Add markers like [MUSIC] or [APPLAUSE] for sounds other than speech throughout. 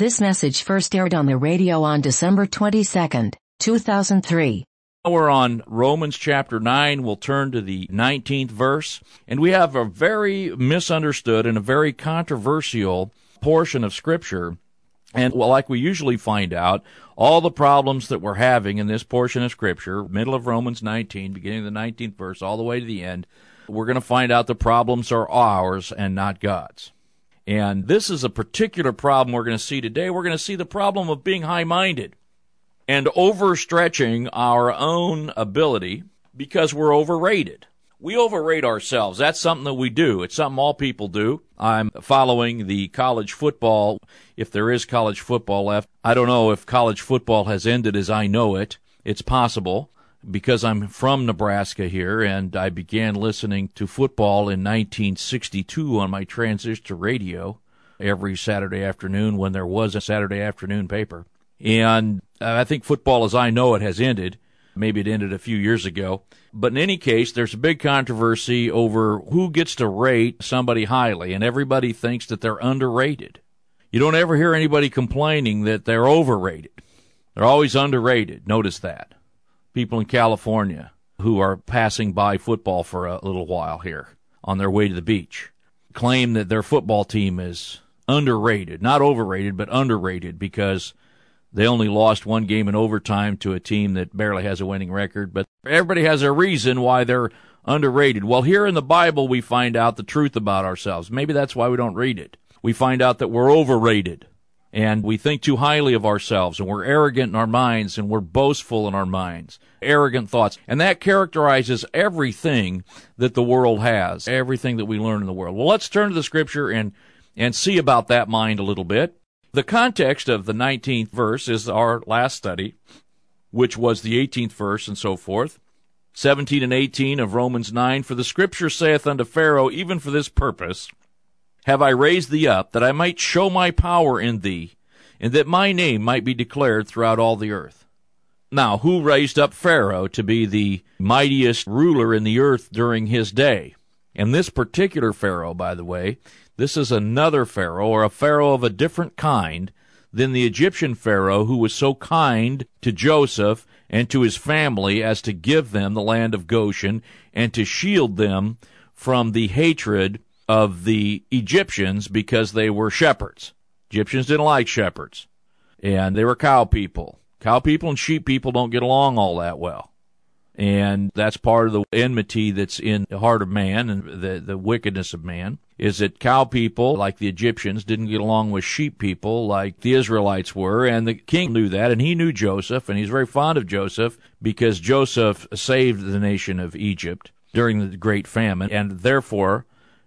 This message first aired on the radio on December 22, 2003. We're on Romans chapter 9. We'll turn to the 19th verse. And we have a very misunderstood and a very controversial portion of Scripture. And well, like we usually find out, all the problems that we're having in this portion of Scripture, middle of Romans 19, beginning of the 19th verse, all the way to the end, we're going to find out the problems are ours and not God's. And this is a particular problem we're going to see today. We're going to see the problem of being high minded and overstretching our own ability because we're overrated. We overrate ourselves. That's something that we do. It's something all people do. I'm following the college football, if there is college football left. I don't know if college football has ended as I know it. It's possible because I'm from Nebraska here and I began listening to football in 1962 on my transistor radio every Saturday afternoon when there was a Saturday afternoon paper. And I think football as I know it has ended. Maybe it ended a few years ago. But in any case, there's a big controversy over who gets to rate somebody highly, and everybody thinks that they're underrated. You don't ever hear anybody complaining that they're overrated. They're always underrated. Notice that. People in California who are passing by football for a little while here on their way to the beach claim that their football team is underrated, not overrated, but underrated because they only lost one game in overtime to a team that barely has a winning record, but everybody has a reason why they're underrated. Well, here in the Bible, we find out the truth about ourselves. Maybe that's why we don't read it. We find out that we're overrated and we think too highly of ourselves and we're arrogant in our minds and we're boastful in our minds. Arrogant thoughts. And that characterizes everything that the world has, everything that we learn in the world. Well, let's turn to the scripture and, and see about that mind a little bit. The context of the 19th verse is our last study, which was the 18th verse and so forth. 17 and 18 of Romans 9 For the scripture saith unto Pharaoh, even for this purpose have I raised thee up, that I might show my power in thee, and that my name might be declared throughout all the earth. Now, who raised up Pharaoh to be the mightiest ruler in the earth during his day? And this particular Pharaoh, by the way, this is another Pharaoh, or a Pharaoh of a different kind than the Egyptian Pharaoh who was so kind to Joseph and to his family as to give them the land of Goshen and to shield them from the hatred of the Egyptians because they were shepherds. Egyptians didn't like shepherds, and they were cow people. Cow people and sheep people don't get along all that well. And that's part of the enmity that's in the heart of man and the, the wickedness of man is that cow people, like the Egyptians, didn't get along with sheep people like the Israelites were. And the king knew that, and he knew Joseph, and he's very fond of Joseph because Joseph saved the nation of Egypt during the great famine. And therefore,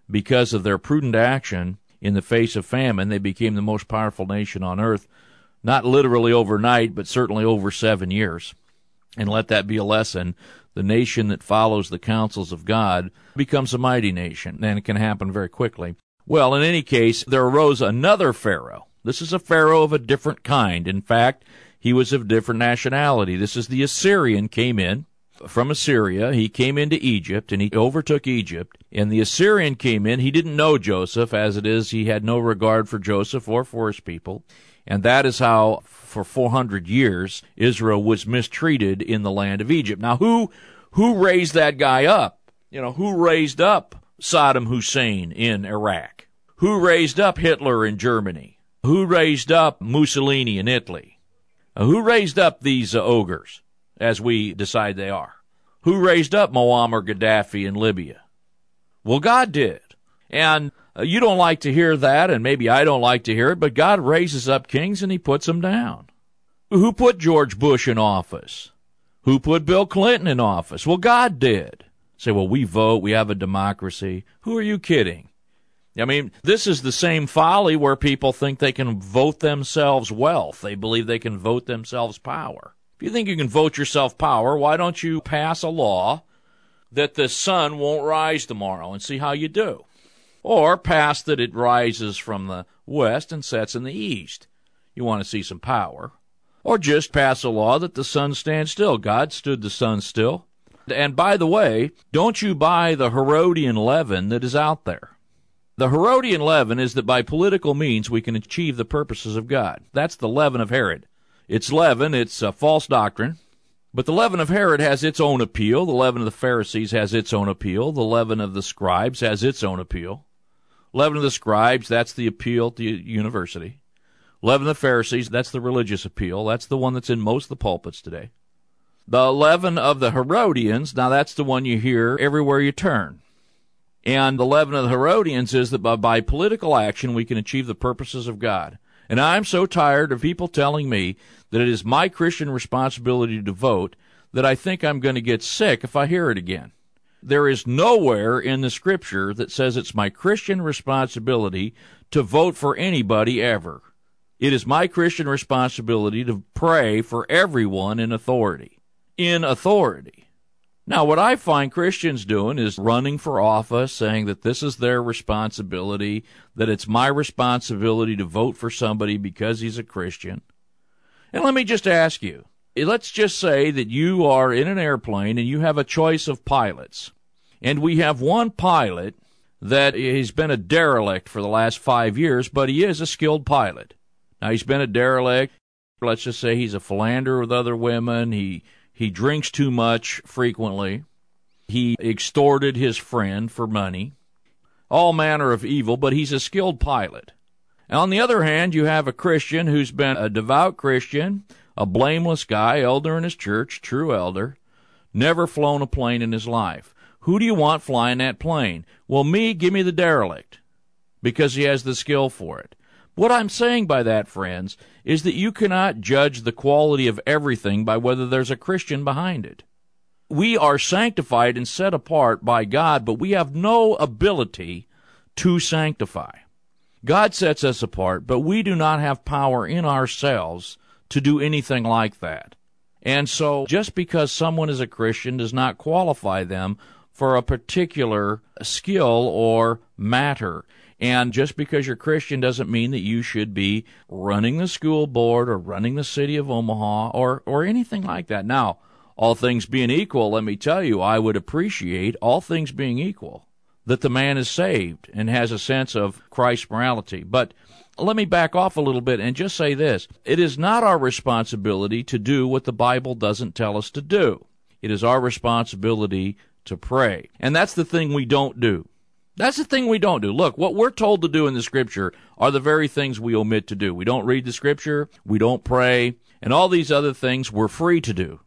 because of their prudent action in the face of famine, they became the most powerful nation on earth, not literally overnight, but certainly over seven years and let that be a lesson. The nation that follows the counsels of God becomes a mighty nation, and it can happen very quickly. Well, in any case, there arose another Pharaoh. This is a Pharaoh of a different kind. In fact, he was of different nationality. This is the Assyrian came in from Assyria. He came into Egypt and he overtook Egypt. And the Assyrian came in. He didn't know Joseph. As it is, he had no regard for Joseph or for his people. And that is how, for 400 years, Israel was mistreated in the land of Egypt. Now, who, who raised that guy up? You know, who raised up Saddam Hussein in Iraq? Who raised up Hitler in Germany? Who raised up Mussolini in Italy? Who raised up these uh, ogres, as we decide they are? Who raised up Muammar Gaddafi in Libya? Well, God did. And uh, you don't like to hear that, and maybe I don't like to hear it, but God raises up kings and he puts them down. Who put George Bush in office? Who put Bill Clinton in office? Well, God did. Say, well, we vote, we have a democracy. Who are you kidding? I mean, this is the same folly where people think they can vote themselves wealth. They believe they can vote themselves power. You think you can vote yourself power, why don't you pass a law that the sun won't rise tomorrow and see how you do? or pass that it rises from the west and sets in the east. You want to see some power. Or just pass a law that the sun stands still. God stood the sun still. And by the way, don't you buy the Herodian leaven that is out there. The Herodian leaven is that by political means we can achieve the purposes of God. That's the leaven of Herod. It's leaven, it's a false doctrine. But the leaven of Herod has its own appeal. The leaven of the Pharisees has its own appeal. The leaven of the scribes has its own appeal. Leaven of the scribes, that's the appeal to the university. Leaven of the Pharisees, that's the religious appeal. That's the one that's in most of the pulpits today. The leaven of the Herodians, now that's the one you hear everywhere you turn. And the leaven of the Herodians is that by, by political action we can achieve the purposes of God. And I'm so tired of people telling me that it is my Christian responsibility to vote that I think I'm going to get sick if I hear it again. There is nowhere in the scripture that says it's my Christian responsibility to vote for anybody ever. It is my Christian responsibility to pray for everyone in authority. In authority. Now, what I find Christians doing is running for office, saying that this is their responsibility, that it's my responsibility to vote for somebody because he's a Christian. And let me just ask you let's just say that you are in an airplane and you have a choice of pilots. And we have one pilot that he's been a derelict for the last five years, but he is a skilled pilot. Now, he's been a derelict. Let's just say he's a philanderer with other women. He he drinks too much frequently. He extorted his friend for money. All manner of evil, but he's a skilled pilot. on the other hand, you have a Christian who's been a devout Christian, a blameless guy, elder in his church, true elder, never flown a plane in his life. Who do you want flying that plane? Well, me, give me the derelict because he has the skill for it. What I'm saying by that, friends, is that you cannot judge the quality of everything by whether there's a Christian behind it. We are sanctified and set apart by God, but we have no ability to sanctify. God sets us apart, but we do not have power in ourselves to do anything like that. And so, just because someone is a Christian does not qualify them for a particular skill or matter. And just because you're Christian doesn't mean that you should be running the school board or running the city of Omaha or, or anything like that. Now, all things being equal, let me tell you, I would appreciate, all things being equal, that the man is saved and has a sense of Christ's morality. But let me back off a little bit and just say this. It is not our responsibility to do what the Bible doesn't tell us to do. It is our responsibility to pray. And that's the thing we don't do. That's the thing we don't do. Look, what we're told to do in the scripture are the very things we omit to do. We don't read the scripture, we don't pray, and all these other things we're free to do.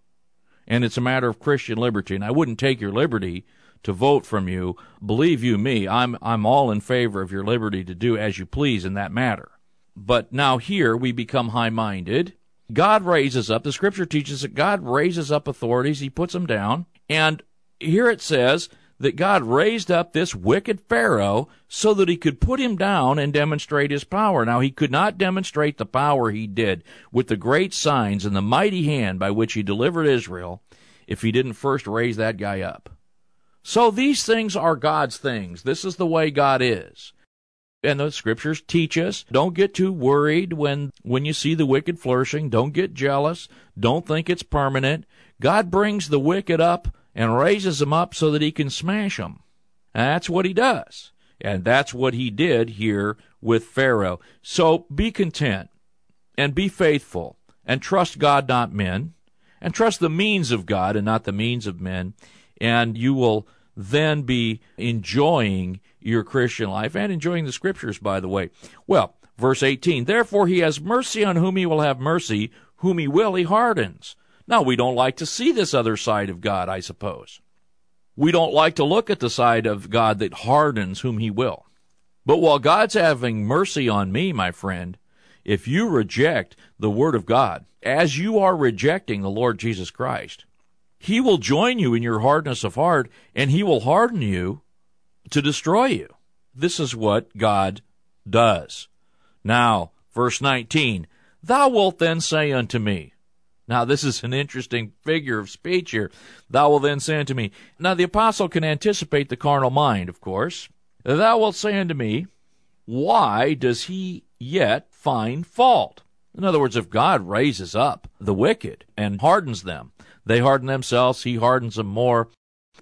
And it's a matter of Christian liberty. And I wouldn't take your liberty to vote from you. Believe you me, I'm I'm all in favor of your liberty to do as you please in that matter. But now here we become high-minded. God raises up, the scripture teaches that God raises up authorities, he puts them down, and here it says that God raised up this wicked Pharaoh so that he could put him down and demonstrate his power. Now, he could not demonstrate the power he did with the great signs and the mighty hand by which he delivered Israel if he didn't first raise that guy up. So these things are God's things. This is the way God is. And the scriptures teach us don't get too worried when when you see the wicked flourishing, don't get jealous, don't think it's permanent. God brings the wicked up and raises them up so that he can smash them. That's what he does. And that's what he did here with Pharaoh. So be content and be faithful and trust God, not men, and trust the means of God and not the means of men. And you will then be enjoying your Christian life and enjoying the scriptures, by the way. Well, verse 18, therefore he has mercy on whom he will have mercy, whom he will he hardens. Now, we don't like to see this other side of God, I suppose. We don't like to look at the side of God that hardens whom he will. But while God's having mercy on me, my friend, if you reject the Word of God, as you are rejecting the Lord Jesus Christ, He will join you in your hardness of heart, and He will harden you to destroy you. This is what God does. Now, verse 19, Thou wilt then say unto me, now, this is an interesting figure of speech here. Thou wilt then say unto me. Now, the apostle can anticipate the carnal mind, of course. Thou wilt say unto me, Why does he yet find fault? In other words, if God raises up the wicked and hardens them, they harden themselves, he hardens them more.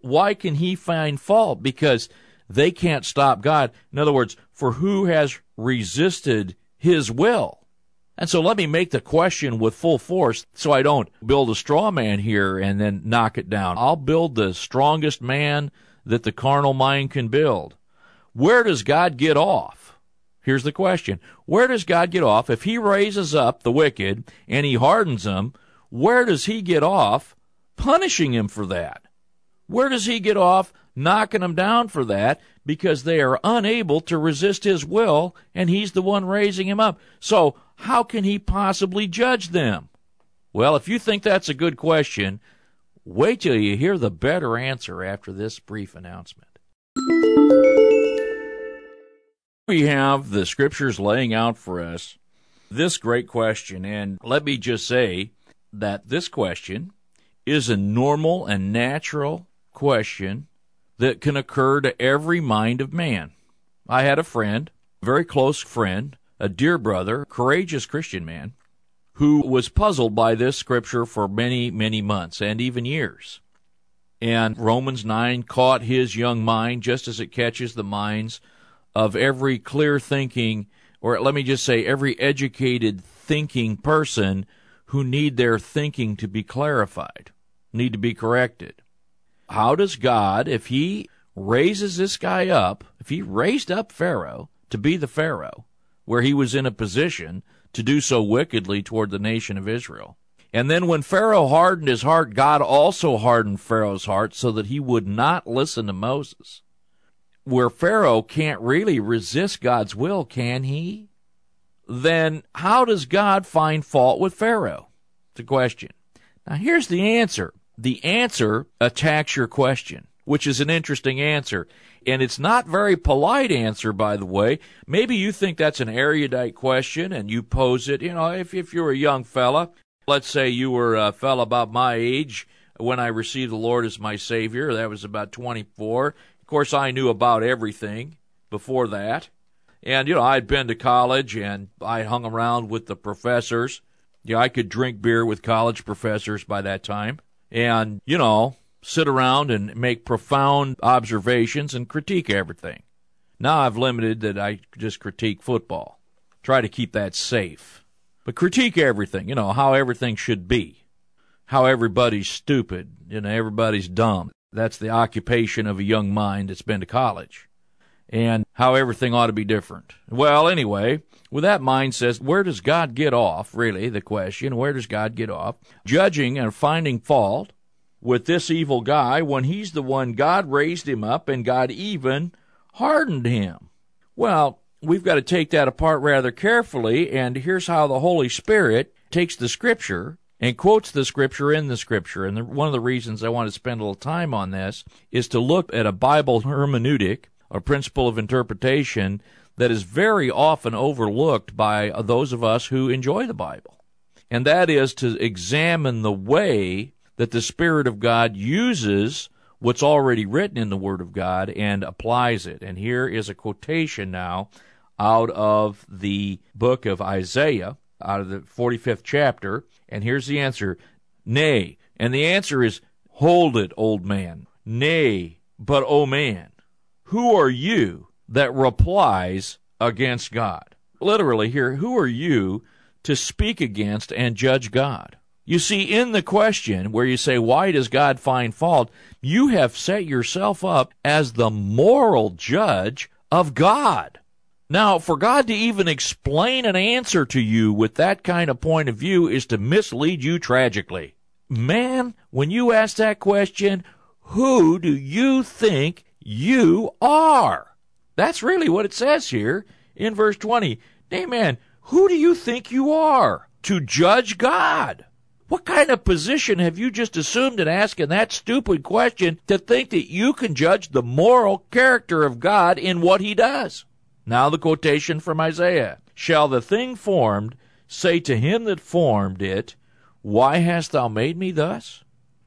Why can he find fault? Because they can't stop God. In other words, for who has resisted his will? And so let me make the question with full force so I don't build a straw man here and then knock it down. I'll build the strongest man that the carnal mind can build. Where does God get off? Here's the question. Where does God get off? If he raises up the wicked and he hardens them, where does he get off punishing him for that? Where does he get off knocking them down for that because they are unable to resist his will and he's the one raising him up? So how can he possibly judge them? Well, if you think that's a good question, wait till you hear the better answer after this brief announcement. We have the scriptures laying out for us this great question, and let me just say that this question is a normal and natural question that can occur to every mind of man. I had a friend, a very close friend, a dear brother, courageous Christian man, who was puzzled by this scripture for many, many months and even years. And Romans 9 caught his young mind just as it catches the minds of every clear thinking, or let me just say, every educated thinking person who need their thinking to be clarified, need to be corrected. How does God, if he raises this guy up, if he raised up Pharaoh to be the Pharaoh, where he was in a position to do so wickedly toward the nation of Israel. And then when Pharaoh hardened his heart, God also hardened Pharaoh's heart so that he would not listen to Moses. Where Pharaoh can't really resist God's will, can he? Then how does God find fault with Pharaoh? It's a question. Now here's the answer. The answer attacks your question, which is an interesting answer. And it's not very polite answer, by the way. Maybe you think that's an erudite question and you pose it, you know, if, if you're a young fella, let's say you were a fella about my age when I received the Lord as my Savior, that was about 24. Of course, I knew about everything before that. And, you know, I'd been to college and I hung around with the professors. Yeah, I could drink beer with college professors by that time. And, you know, sit around and make profound observations and critique everything. Now I've limited that I just critique football. Try to keep that safe. But critique everything, you know, how everything should be. How everybody's stupid, you know, everybody's dumb. That's the occupation of a young mind that's been to college. And how everything ought to be different. Well, anyway, with that mind says, where does God get off, really, the question, where does God get off? Judging and finding fault with this evil guy when he's the one God raised him up and God even hardened him. Well, we've got to take that apart rather carefully, and here's how the Holy Spirit takes the Scripture and quotes the Scripture in the Scripture. And one of the reasons I want to spend a little time on this is to look at a Bible hermeneutic, a principle of interpretation that is very often overlooked by those of us who enjoy the Bible. And that is to examine the way that the Spirit of God uses what's already written in the Word of God and applies it. And here is a quotation now out of the book of Isaiah, out of the 45th chapter. And here's the answer Nay. And the answer is, Hold it, old man. Nay, but, O man, who are you that replies against God? Literally here, who are you to speak against and judge God? You see, in the question where you say, Why does God find fault? you have set yourself up as the moral judge of God. Now, for God to even explain an answer to you with that kind of point of view is to mislead you tragically. Man, when you ask that question, who do you think you are? That's really what it says here in verse 20. Hey, man, who do you think you are to judge God? What kind of position have you just assumed in asking that stupid question to think that you can judge the moral character of God in what he does? Now the quotation from Isaiah. Shall the thing formed say to him that formed it, Why hast thou made me thus?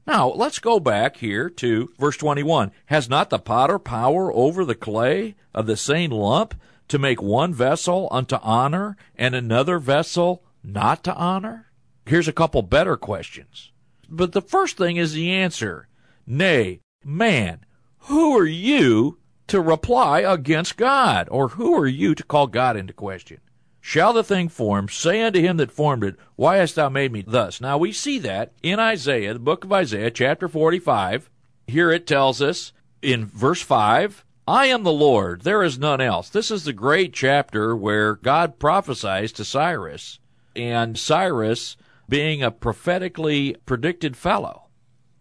Now, let's go back here to verse 21. Has not the potter power over the clay of the same lump to make one vessel unto honor and another vessel not to honor? Here's a couple better questions. But the first thing is the answer. Nay, man, who are you to reply against God? Or who are you to call God into question? Shall the thing formed say unto him that formed it, Why hast thou made me thus? Now we see that in Isaiah, the book of Isaiah, chapter 45. Here it tells us in verse 5, I am the Lord, there is none else. This is the great chapter where God prophesies to Cyrus, and Cyrus being a prophetically predicted fellow.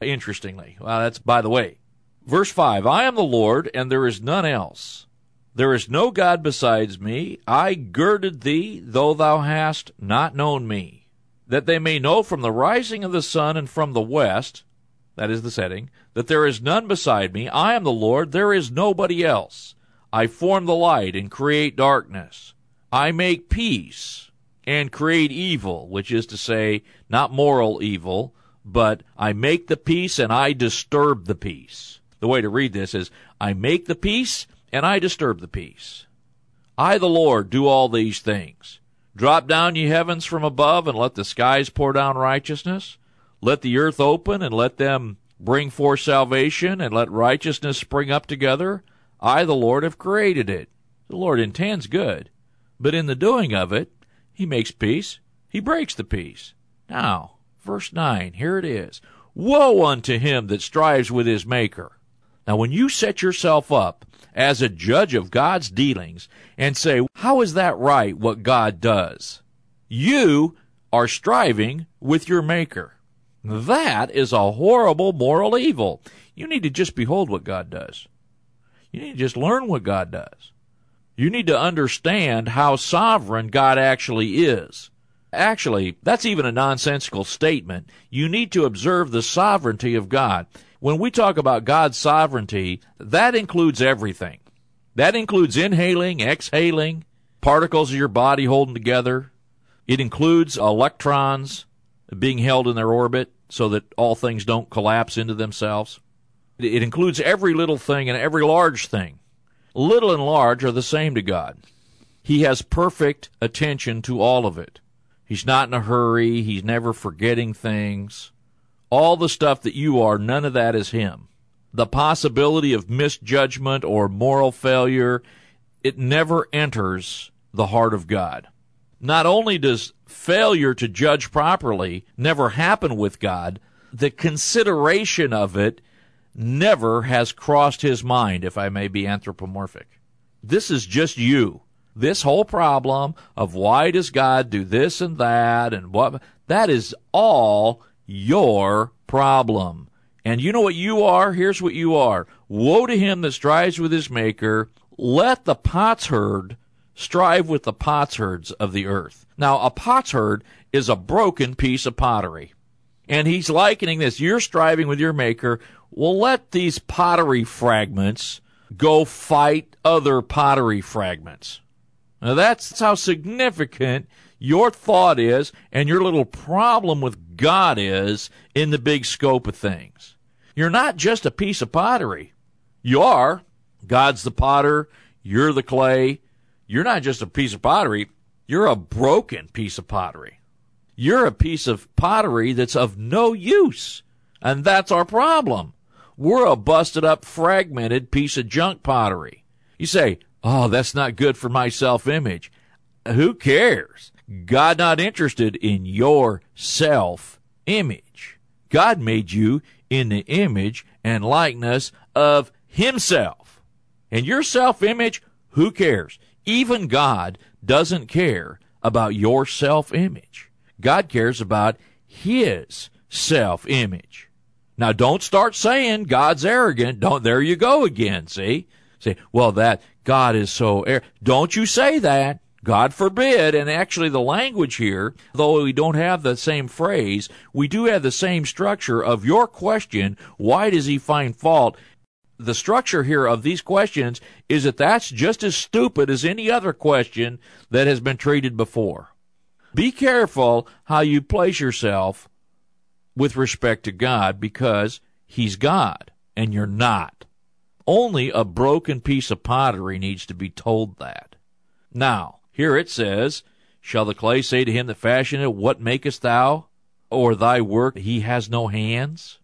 Interestingly. Well, that's by the way. Verse 5 I am the Lord, and there is none else. There is no God besides me. I girded thee, though thou hast not known me, that they may know from the rising of the sun and from the west, that is the setting, that there is none beside me. I am the Lord, there is nobody else. I form the light and create darkness. I make peace and create evil, which is to say, not moral evil, but I make the peace and I disturb the peace. The way to read this is I make the peace and I disturb the peace. I, the Lord, do all these things. Drop down, ye heavens, from above, and let the skies pour down righteousness. Let the earth open, and let them bring forth salvation, and let righteousness spring up together. I, the Lord, have created it. The Lord intends good, but in the doing of it, he makes peace, he breaks the peace. Now, verse 9, here it is. Woe unto him that strives with his Maker. Now, when you set yourself up as a judge of God's dealings and say, How is that right, what God does? You are striving with your Maker. That is a horrible moral evil. You need to just behold what God does. You need to just learn what God does. You need to understand how sovereign God actually is. Actually, that's even a nonsensical statement. You need to observe the sovereignty of God. When we talk about God's sovereignty, that includes everything. That includes inhaling, exhaling, particles of your body holding together. It includes electrons being held in their orbit so that all things don't collapse into themselves. It includes every little thing and every large thing. Little and large are the same to God. He has perfect attention to all of it. He's not in a hurry. He's never forgetting things. All the stuff that you are, none of that is Him. The possibility of misjudgment or moral failure, it never enters the heart of God. Not only does failure to judge properly never happen with God, the consideration of it never has crossed his mind, if I may be anthropomorphic. This is just you this whole problem of why does God do this and that and what that is all your problem. And you know what you are? Here's what you are. Woe to him that strives with his maker. Let the potsherd strive with the potsherds of the earth. Now, a potsherd is a broken piece of pottery. And he's likening this. You're striving with your maker. Well, let these pottery fragments go fight other pottery fragments. Now that's how significant your thought is and your little problem with God is in the big scope of things. You're not just a piece of pottery. You are. God's the potter. You're the clay. You're not just a piece of pottery. You're a broken piece of pottery. You're a piece of pottery that's of no use. And that's our problem. We're a busted up, fragmented piece of junk pottery. You say, Oh, that's not good for my self image. Who cares? God not interested in your self image. God made you in the image and likeness of Himself. And your self image, who cares? Even God doesn't care about your self image. God cares about His self image. Now don't start saying God's arrogant. Don't, there you go again, see? Say, well, that, God is so air. Don't you say that. God forbid. And actually, the language here, though we don't have the same phrase, we do have the same structure of your question why does he find fault? The structure here of these questions is that that's just as stupid as any other question that has been treated before. Be careful how you place yourself with respect to God because He's God and you're not. Only a broken piece of pottery needs to be told that. Now, here it says, Shall the clay say to him that fashioned it, What makest thou? Or thy work, he has no hands?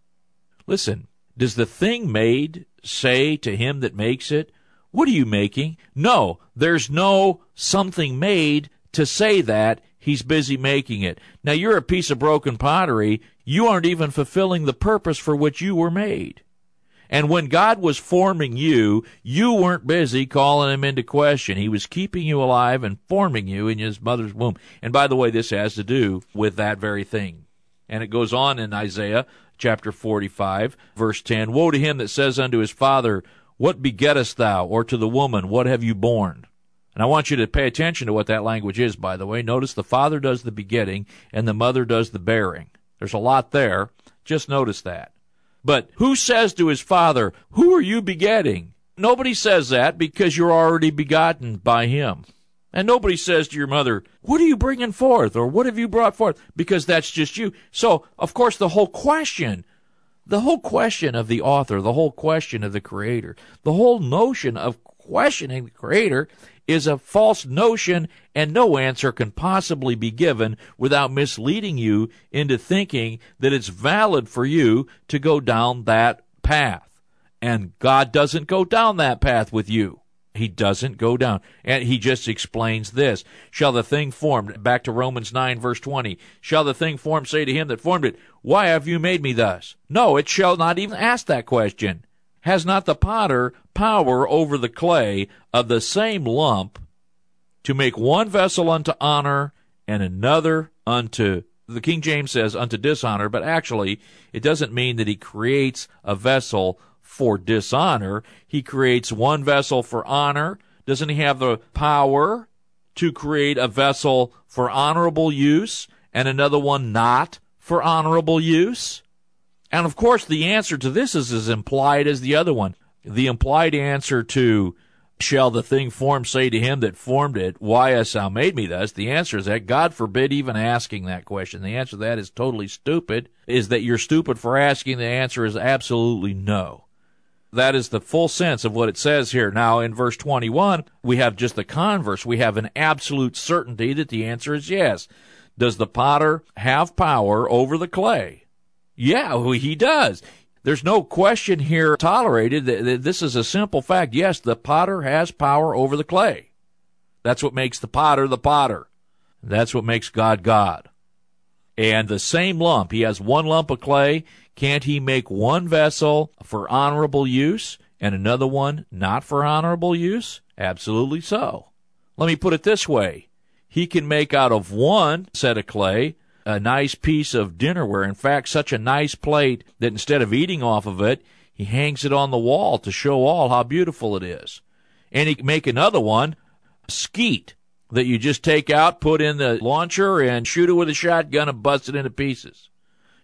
Listen, does the thing made say to him that makes it, What are you making? No, there's no something made to say that. He's busy making it. Now you're a piece of broken pottery. You aren't even fulfilling the purpose for which you were made. And when God was forming you, you weren't busy calling him into question. He was keeping you alive and forming you in his mother's womb. And by the way, this has to do with that very thing. And it goes on in Isaiah chapter 45, verse 10 Woe to him that says unto his father, What begettest thou? Or to the woman, What have you born? And I want you to pay attention to what that language is, by the way. Notice the father does the begetting and the mother does the bearing. There's a lot there. Just notice that. But who says to his father, Who are you begetting? Nobody says that because you're already begotten by him. And nobody says to your mother, What are you bringing forth? or What have you brought forth? Because that's just you. So, of course, the whole question, the whole question of the author, the whole question of the creator, the whole notion of questioning the creator is a false notion, and no answer can possibly be given without misleading you into thinking that it's valid for you to go down that path. And God doesn't go down that path with you. He doesn't go down. And he just explains this. Shall the thing formed, back to Romans 9, verse 20, shall the thing formed say to him that formed it, Why have you made me thus? No, it shall not even ask that question. Has not the potter power over the clay of the same lump to make one vessel unto honor and another unto the King James says unto dishonor, but actually it doesn't mean that he creates a vessel for dishonor. He creates one vessel for honor. Doesn't he have the power to create a vessel for honorable use and another one not for honorable use? And of course, the answer to this is as implied as the other one. The implied answer to shall the thing formed say to him that formed it, Why hast thou made me thus? The answer is that God forbid even asking that question. The answer to that is totally stupid. Is that you're stupid for asking? The answer is absolutely no. That is the full sense of what it says here. Now, in verse 21, we have just the converse. We have an absolute certainty that the answer is yes. Does the potter have power over the clay? Yeah, he does. There's no question here tolerated. That this is a simple fact. Yes, the potter has power over the clay. That's what makes the potter the potter. That's what makes God God. And the same lump, he has one lump of clay. Can't he make one vessel for honorable use and another one not for honorable use? Absolutely so. Let me put it this way. He can make out of one set of clay a nice piece of dinnerware. In fact, such a nice plate that instead of eating off of it, he hangs it on the wall to show all how beautiful it is. And he can make another one, skeet, that you just take out, put in the launcher, and shoot it with a shotgun and bust it into pieces.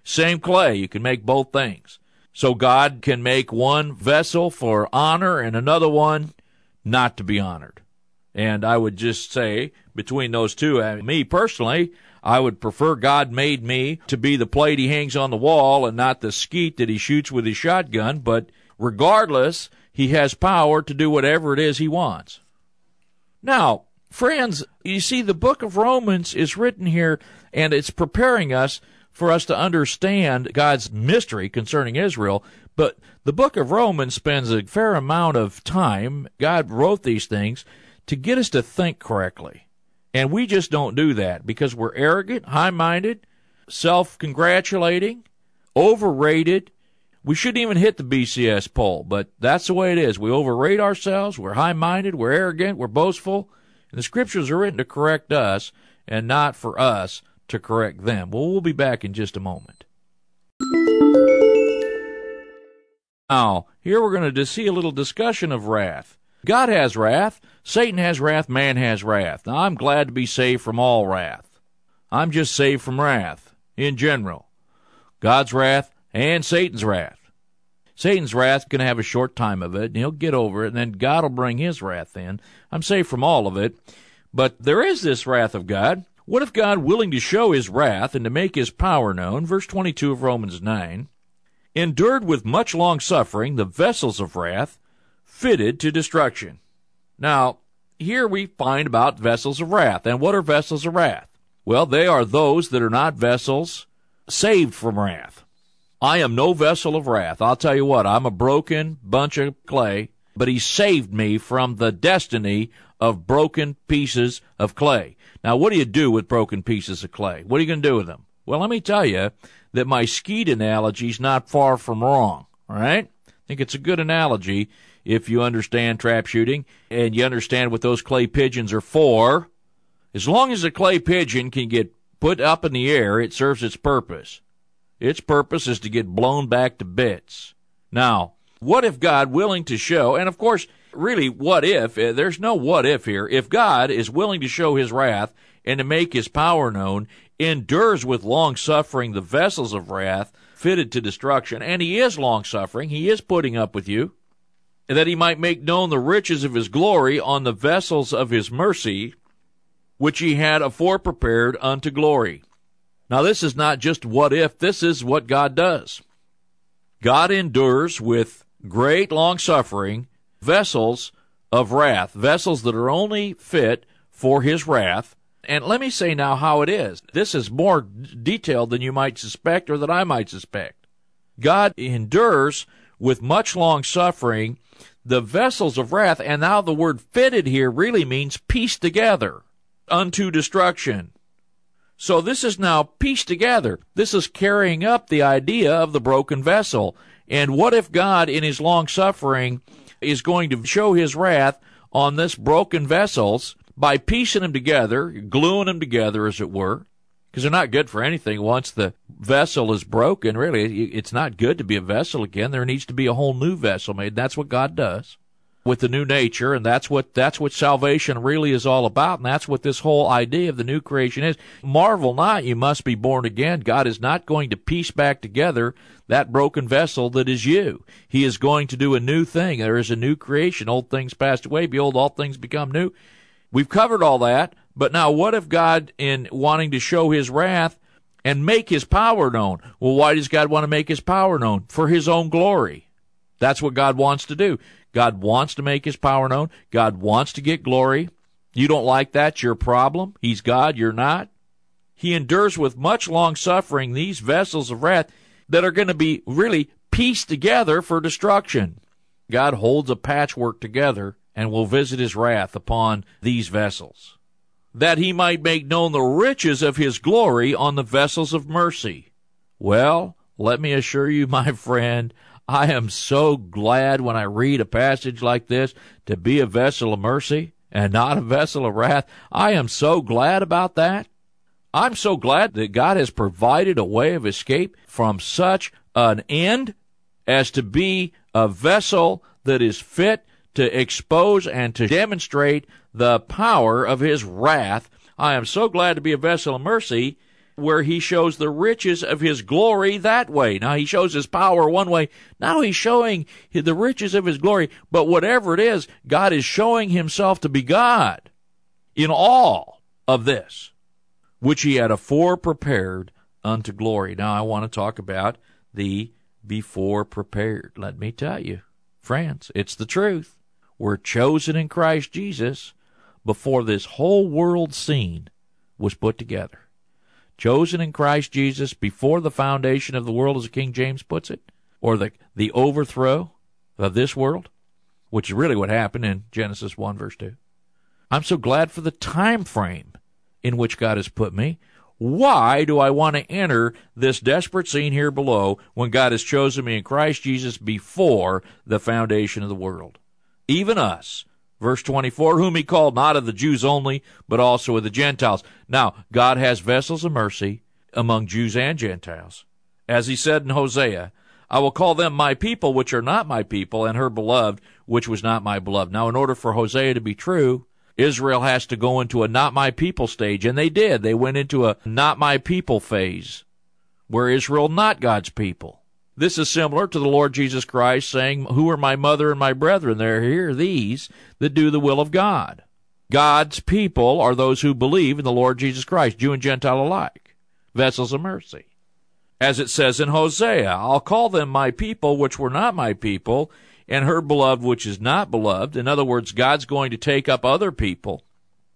Same clay, you can make both things. So God can make one vessel for honor and another one not to be honored. And I would just say, between those two, mean, me personally, I would prefer God made me to be the plate he hangs on the wall and not the skeet that he shoots with his shotgun, but regardless, he has power to do whatever it is he wants. Now, friends, you see, the book of Romans is written here and it's preparing us for us to understand God's mystery concerning Israel. But the book of Romans spends a fair amount of time, God wrote these things to get us to think correctly. And we just don't do that because we're arrogant, high minded, self congratulating, overrated. We shouldn't even hit the BCS poll, but that's the way it is. We overrate ourselves, we're high minded, we're arrogant, we're boastful. And the scriptures are written to correct us and not for us to correct them. Well, we'll be back in just a moment. Now, here we're going to see a little discussion of wrath. God has wrath, Satan has wrath, man has wrath. Now, I'm glad to be saved from all wrath. I'm just saved from wrath in general. God's wrath and Satan's wrath. Satan's wrath going to have a short time of it, and he'll get over it, and then God will bring his wrath in. I'm saved from all of it. But there is this wrath of God. What if God, willing to show his wrath and to make his power known, verse 22 of Romans 9, endured with much long suffering the vessels of wrath fitted to destruction. Now, here we find about vessels of wrath. And what are vessels of wrath? Well, they are those that are not vessels saved from wrath. I am no vessel of wrath. I'll tell you what, I'm a broken bunch of clay, but he saved me from the destiny of broken pieces of clay. Now, what do you do with broken pieces of clay? What are you going to do with them? Well, let me tell you that my skeet analogy is not far from wrong. All right? I think it's a good analogy if you understand trap shooting and you understand what those clay pigeons are for. As long as a clay pigeon can get put up in the air, it serves its purpose. Its purpose is to get blown back to bits. Now, what if God willing to show, and of course, really, what if? Eh, there's no what if here. If God is willing to show his wrath and to make his power known, endures with long suffering the vessels of wrath fitted to destruction, and he is long suffering, he is putting up with you, that he might make known the riches of his glory on the vessels of his mercy, which he had afore prepared unto glory. Now, this is not just what if, this is what God does. God endures with great long suffering vessels of wrath, vessels that are only fit for his wrath. And let me say now how it is. This is more detailed than you might suspect or that I might suspect. God endures with much long suffering the vessels of wrath, and now the word fitted here really means pieced together unto destruction. So this is now pieced together. This is carrying up the idea of the broken vessel. And what if God, in his long suffering, is going to show his wrath on this broken vessels by piecing them together, gluing them together, as it were, because they're not good for anything once the vessel is broken. Really, it's not good to be a vessel again. There needs to be a whole new vessel made. That's what God does with the new nature, and that's what that's what salvation really is all about, and that's what this whole idea of the new creation is. Marvel not, you must be born again. God is not going to piece back together that broken vessel that is you. He is going to do a new thing. There is a new creation. Old things passed away, behold, all things become new. We've covered all that, but now what if God, in wanting to show his wrath and make his power known? Well, why does God want to make his power known? For his own glory. That's what God wants to do. God wants to make his power known. God wants to get glory. You don't like that, your problem. He's God, you're not. He endures with much long suffering these vessels of wrath that are going to be really pieced together for destruction. God holds a patchwork together and will visit his wrath upon these vessels, that he might make known the riches of his glory on the vessels of mercy. Well, let me assure you, [LAUGHS] my friend, I am so glad when I read a passage like this to be a vessel of mercy and not a vessel of wrath. I am so glad about that. I'm so glad that God has provided a way of escape from such an end as to be a vessel that is fit to expose and to demonstrate the power of his wrath. I am so glad to be a vessel of mercy where he shows the riches of his glory that way. Now he shows his power one way. Now he's showing the riches of his glory. But whatever it is, God is showing himself to be God in all of this, which he had afore prepared unto glory. Now I want to talk about the before prepared. Let me tell you, friends, it's the truth. We're chosen in Christ Jesus before this whole world scene was put together chosen in Christ Jesus before the foundation of the world, as King James puts it, or the, the overthrow of this world, which is really what happened in Genesis 1, verse 2. I'm so glad for the time frame in which God has put me. Why do I want to enter this desperate scene here below when God has chosen me in Christ Jesus before the foundation of the world? Even us, Verse 24, whom he called not of the Jews only, but also of the Gentiles. Now, God has vessels of mercy among Jews and Gentiles. As he said in Hosea, I will call them my people, which are not my people, and her beloved, which was not my beloved. Now, in order for Hosea to be true, Israel has to go into a not my people stage, and they did. They went into a not my people phase, where Israel not God's people. This is similar to the Lord Jesus Christ saying, Who are my mother and my brethren? They're here, these that do the will of God. God's people are those who believe in the Lord Jesus Christ, Jew and Gentile alike, vessels of mercy. As it says in Hosea, I'll call them my people, which were not my people, and her beloved, which is not beloved. In other words, God's going to take up other people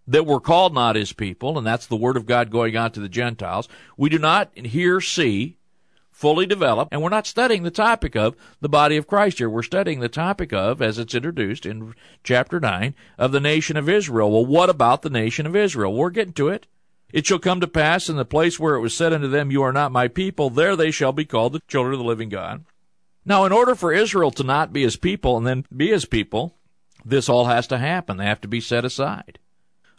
that were called not his people, and that's the word of God going out to the Gentiles. We do not here see fully developed, and we're not studying the topic of the body of Christ here. We're studying the topic of, as it's introduced in chapter 9, of the nation of Israel. Well, what about the nation of Israel? We're getting to it. It shall come to pass in the place where it was said unto them, You are not my people, there they shall be called the children of the living God. Now, in order for Israel to not be his people and then be his people, this all has to happen. They have to be set aside.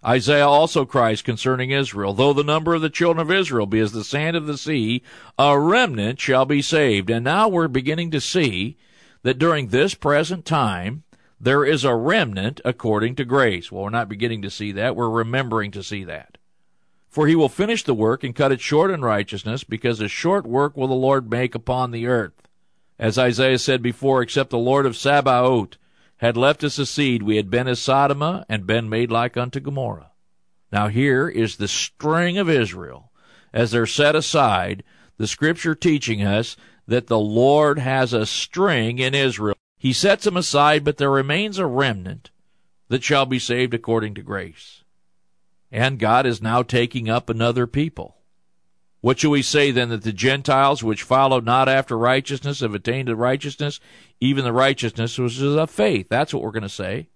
Isaiah also cries concerning Israel, Though the number of the children of Israel be as the sand of the sea, a remnant shall be saved. And now we're beginning to see that during this present time, there is a remnant according to grace. Well, we're not beginning to see that. We're remembering to see that. For he will finish the work and cut it short in righteousness, because a short work will the Lord make upon the earth. As Isaiah said before, except the Lord of Sabaoth had left us a seed, we had been as Sodom and been made like unto Gomorrah. Now here is the string of Israel as they're set aside, the scripture teaching us that the Lord has a string in Israel. He sets them aside, but there remains a remnant that shall be saved according to grace. And God is now taking up another people. What shall we say then that the Gentiles which followed not after righteousness have attained to righteousness, even the righteousness which is of faith? That's what we're going to say.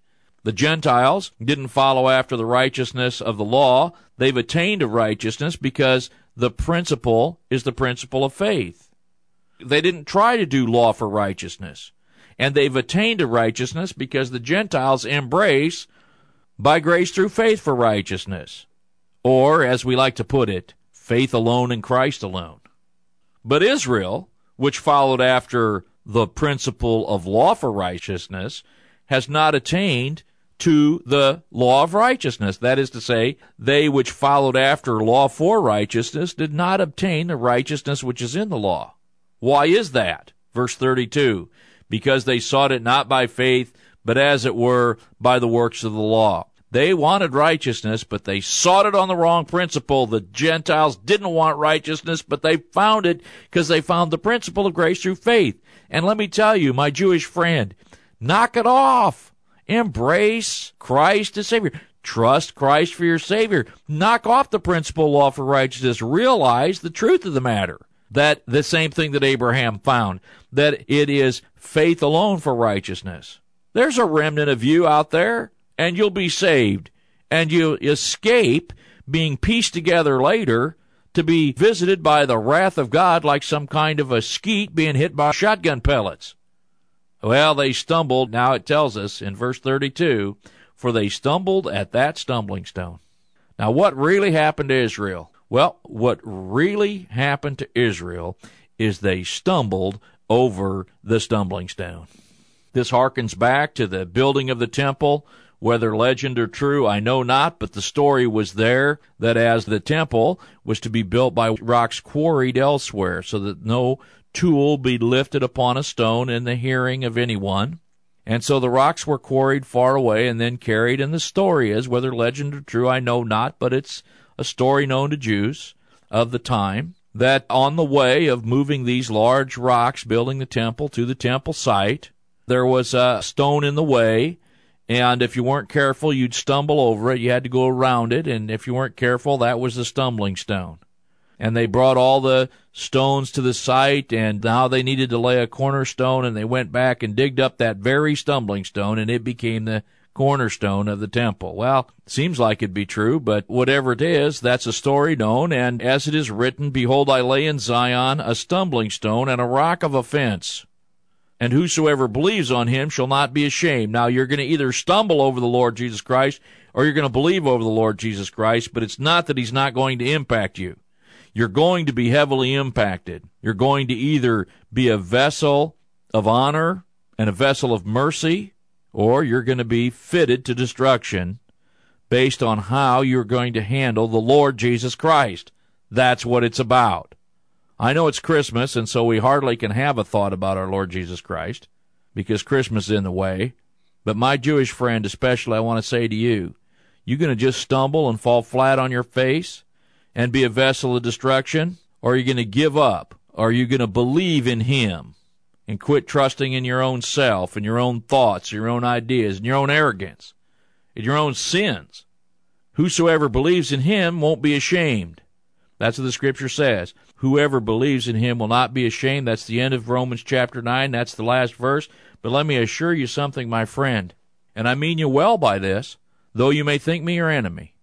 The Gentiles didn't follow after the righteousness of the law. They've attained to righteousness because the principle is the principle of faith. They didn't try to do law for righteousness. And they've attained to righteousness because the Gentiles embrace by grace through faith for righteousness. Or, as we like to put it, faith alone in Christ alone. But Israel, which followed after the principle of law for righteousness, has not attained to the law of righteousness. That is to say, they which followed after law for righteousness did not obtain the righteousness which is in the law. Why is that? Verse 32 Because they sought it not by faith, but as it were by the works of the law. They wanted righteousness, but they sought it on the wrong principle. The Gentiles didn't want righteousness, but they found it because they found the principle of grace through faith. And let me tell you, my Jewish friend, knock it off. Embrace Christ as Savior. Trust Christ for your Savior. Knock off the principle law for righteousness. Realize the truth of the matter. That the same thing that Abraham found, that it is faith alone for righteousness. There's a remnant of you out there and you'll be saved. And you escape being pieced together later to be visited by the wrath of God like some kind of a skeet being hit by shotgun pellets. Well, they stumbled. Now it tells us in verse 32 for they stumbled at that stumbling stone. Now, what really happened to Israel? Well, what really happened to Israel is they stumbled over the stumbling stone. This harkens back to the building of the temple whether legend or true, I know not, but the story was there that as the temple was to be built by rocks quarried elsewhere, so that no tool be lifted upon a stone in the hearing of anyone. And so the rocks were quarried far away and then carried, and the story is, whether legend or true, I know not, but it's a story known to Jews of the time, that on the way of moving these large rocks, building the temple to the temple site, there was a stone in the way, and if you weren't careful, you'd stumble over it. You had to go around it, and if you weren't careful, that was the stumbling stone. And they brought all the stones to the site, and now they needed to lay a cornerstone, and they went back and digged up that very stumbling stone, and it became the cornerstone of the temple. Well, seems like it'd be true, but whatever it is, that's a story known, and as it is written, Behold, I lay in Zion a stumbling stone and a rock of offense and whosoever believes on him shall not be ashamed. Now, you're going to either stumble over the Lord Jesus Christ or you're going to believe over the Lord Jesus Christ, but it's not that he's not going to impact you. You're going to be heavily impacted. You're going to either be a vessel of honor and a vessel of mercy, or you're going to be fitted to destruction based on how you're going to handle the Lord Jesus Christ. That's what it's about. I know it's Christmas, and so we hardly can have a thought about our Lord Jesus Christ because Christmas is in the way. But my Jewish friend, especially, I want to say to you, you going to just stumble and fall flat on your face and be a vessel of destruction? Or are you going to give up? Are you going to believe in Him and quit trusting in your own self and your own thoughts, your own ideas, and your own arrogance, and your own sins? Whosoever believes in Him won't be ashamed. That's what the scripture says. Whoever believes in him will not be ashamed. That's the end of Romans chapter 9. That's the last verse. But let me assure you something, my friend, and I mean you well by this, though you may think me your enemy.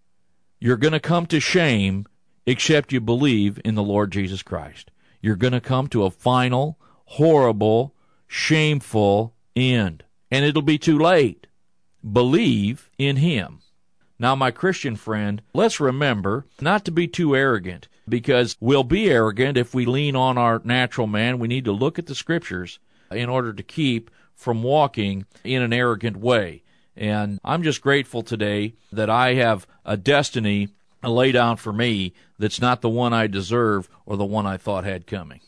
You're going to come to shame except you believe in the Lord Jesus Christ. You're going to come to a final, horrible, shameful end. And it'll be too late. Believe in Him. Now, my Christian friend, let's remember not to be too arrogant, because we'll be arrogant if we lean on our natural man. We need to look at the Scriptures in order to keep from walking in an arrogant way. And I'm just grateful today that I have a destiny laid out for me that's not the one I deserve or the one I thought had coming.